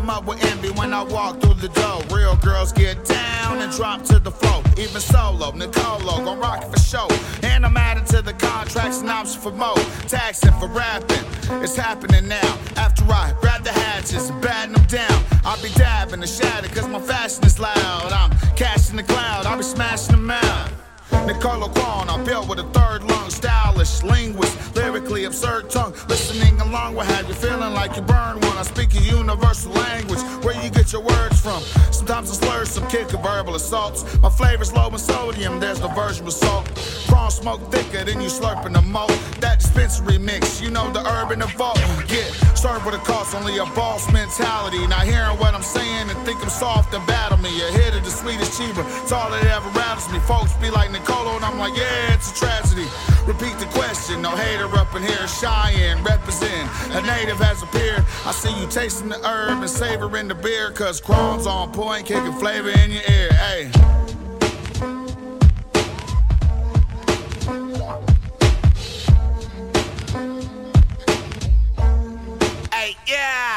them up with envy when I walk through the door. Real girls get down and drop to the floor. Even solo, Nicolo, gon' rock it for show. And I'm adding to the contracts and options for more. Taxing for rapping, it's happening now. After I grab the hatches and batten them down, I'll be dabbing the shadow cause my fashion is loud. I'm cashing the cloud, I'll be smashing them out. Nicolo Cron, I built with a third lung, stylish linguist, lyrically absurd tongue. Listening along will have you feeling like you burn when I speak a universal language, where you get your words from. Sometimes I slur some kick of verbal assaults. My flavor's low in sodium, there's no version with salt. Prawn smoke thicker than you slurping the moat. That dispensary mix, you know the urban evolve. Get served with a cost, only a boss mentality. Not hearing what I'm saying and think I'm soft and battle me. A hit of the sweetest cheaper, it's all that ever rattles me. Folks be like Nicolo, and I'm like, yeah, it's a tragedy. Repeat the question, no hater up in here. Cheyenne, represent. A native has appeared. I see you tasting the herb and savoring the beer. Cause Cron's on point, kicking flavor in your ear. Hey. Hey, yeah.